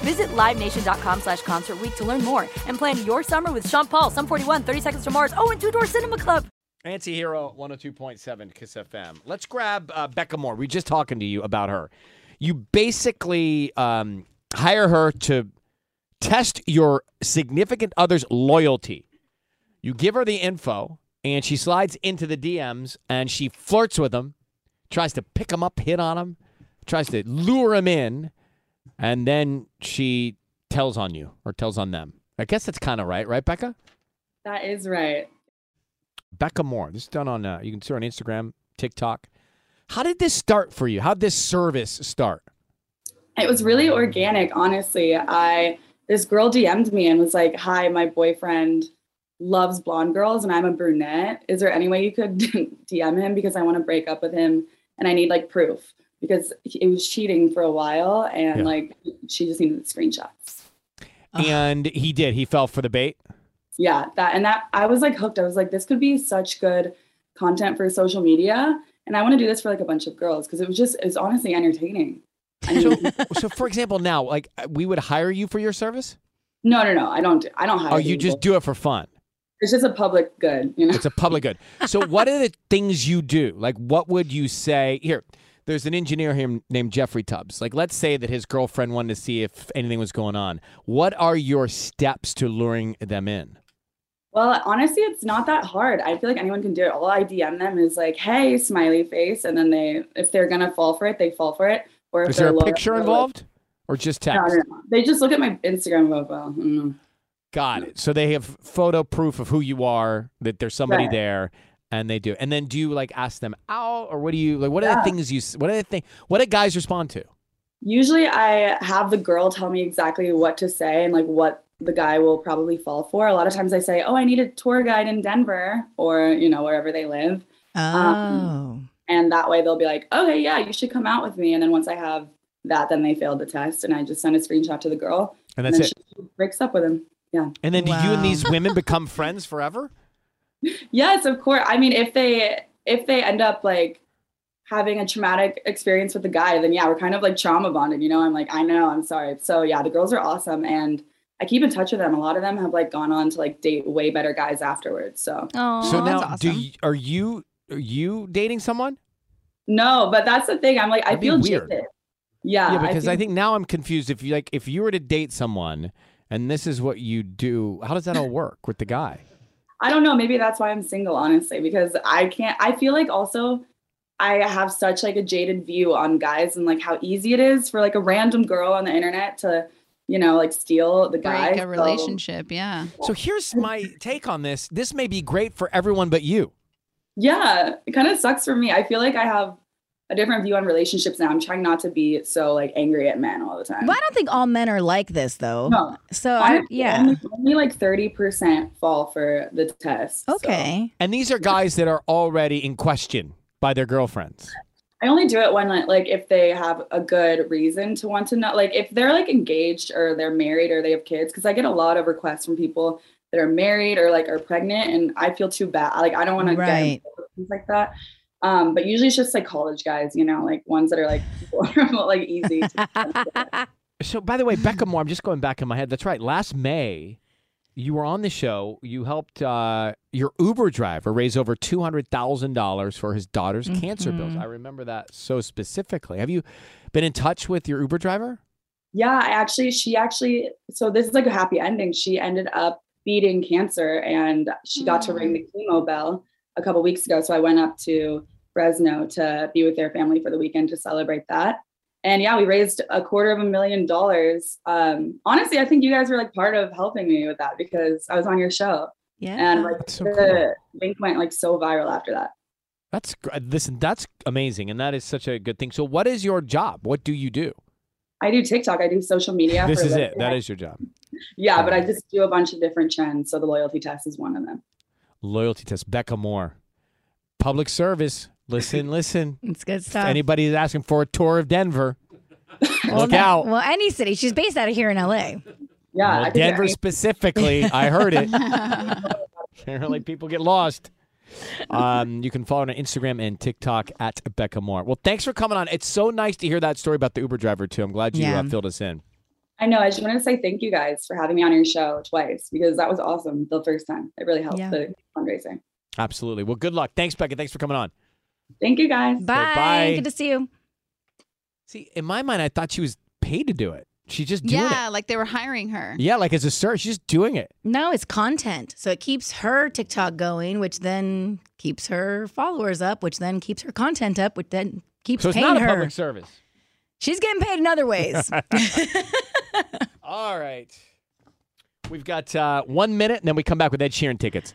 Visit LiveNation.com slash Concert to learn more and plan your summer with Sean Paul, Sum 41, 30 Seconds to Mars, oh, and Two Door Cinema Club. Anti-Hero 102.7 Kiss FM. Let's grab uh, Becca Moore. We are just talking to you about her. You basically um, hire her to test your significant other's loyalty. You give her the info, and she slides into the DMs, and she flirts with them, tries to pick them up, hit on them, tries to lure them in, and then she tells on you or tells on them. I guess that's kind of right, right, Becca? That is right. Becca Moore. This is done on, uh, you can see her on Instagram, TikTok. How did this start for you? How did this service start? It was really organic, honestly. I this girl DM'd me and was like, "Hi, my boyfriend loves blonde girls and I'm a brunette. Is there any way you could DM him because I want to break up with him and I need like proof because it was cheating for a while and yeah. like she just needed the screenshots." And he did. He fell for the bait yeah, that and that I was like hooked. I was like, this could be such good content for social media. And I want to do this for like a bunch of girls because it was just it's honestly entertaining. so, so for example, now like uh, we would hire you for your service? No, no, no. I don't. I don't hire. Oh, you just do it for fun. It's just a public good, you know. It's a public good. So, what are the things you do? Like, what would you say here? There's an engineer here named Jeffrey Tubbs. Like, let's say that his girlfriend wanted to see if anything was going on. What are your steps to luring them in? Well, honestly, it's not that hard. I feel like anyone can do it. All I DM them is like, "Hey, smiley face," and then they, if they're gonna fall for it, they fall for it. Or if is there a picture involved, or just text? No. They just look at my Instagram profile. Mm. Got it. So they have photo proof of who you are, that there's somebody right. there, and they do. And then do you like ask them out, or what do you like? What yeah. are the things you? What are the thing? What do guys respond to? Usually, I have the girl tell me exactly what to say and like what the guy will probably fall for. A lot of times I say, "Oh, I need a tour guide in Denver," or you know wherever they live. Oh. Um, and that way they'll be like, "Okay, yeah, you should come out with me." And then once I have that, then they failed the test, and I just send a screenshot to the girl, and that's and it. She breaks up with him. Yeah. And then wow. do you and these women become friends forever? Yes, of course. I mean, if they if they end up like having a traumatic experience with the guy, then yeah, we're kind of like trauma bonded. You know, I'm like, I know, I'm sorry. So yeah, the girls are awesome, and I keep in touch with them. A lot of them have like gone on to like date way better guys afterwards. So, oh, so now, awesome. do you, are you are you dating someone? No, but that's the thing. I'm like, That'd I feel weird. Jaded. Yeah, yeah, because I, I think now I'm confused. If you like, if you were to date someone and this is what you do, how does that all work with the guy? I don't know. Maybe that's why I'm single, honestly, because I can't. I feel like also I have such like a jaded view on guys and like how easy it is for like a random girl on the internet to you know, like steal the guy. Break a So- relationship. Yeah. So here's my take on this. This may be great for everyone but you. yeah, it kind of sucks for me. I feel like I have a different view on relationships now. I'm trying not to be so like angry at men all the time. Well, I don't think all men are like this though. No. So I, Honestly, yeah. only, only like 30% fall for the test. so. Okay. And these are guys that are already in question by their girlfriends. I only do it when like, like if they have a good reason to want to know, like if they're like engaged or they're married or they have kids, because I get a lot of requests from people that are married or like are pregnant, and I feel too bad. Like I don't want to Right. get things like that. Um, but usually it's just like college guys, you know, like ones that are like like easy. To, So, by the way, Becca Moore, I'm just going back in my head. That's right. Last May, you were on the show. You helped uh, your Uber driver raise over $200,000 for his daughter's cancer bills. Mhm. I remember that so specifically. Have you been in touch with your Uber driver? yeah, I actually, she actually, so this is like a happy ending. She ended up beating cancer and she got to ring the chemo bell a couple weeks ago. So I went up to Fresno to be with their family for the weekend to celebrate that. And yeah, we raised a quarter of a million dollars. Um, honestly, I think you guys were like part of helping me with that because I was on your show Yeah. and like so the cool. link went like so viral after that. That's gr- listen, that's amazing, and that is such a good thing. So, what is your job? What do you do? I do TikTok. I do social media. this for is it. living. That is your job. Yeah, but I just do a bunch of different trends. So the loyalty test is one of them. Loyalty test. Becca Moore, public service. Listen, listen. it's good If stuff. anybody is asking for a tour of Denver, well, look that- out. Well, any city. She's based out of here in LA. Yeah, Well, I Denver any- specifically. I heard it. Apparently, people get lost. Um, you can follow her on Instagram and TikTok at Becca Moore. Well, thanks for coming on. It's so nice to hear that story about the Uber driver too. I'm glad you Yeah. uh, filled us in. I know. I just wanted to say thank you guys for having me on your show twice because that was awesome the first time. It really helped Yeah. the fundraising. Absolutely. Well, good luck. Thanks, Becca. Thanks for coming on. Thank you guys. Bye. bye. Good to see you. See, in my mind, I thought she was paid to do it. She's just doing Yeah, it. like they were hiring her. Yeah, like as a search, she's just doing it. No, it's content. So it keeps her TikTok going, which then keeps her followers up, which then keeps her content up, which then keeps So it's paying not a her. public service. She's getting paid in other ways. All right. We've got uh, one minute, and then we come back with Ed Sheeran tickets.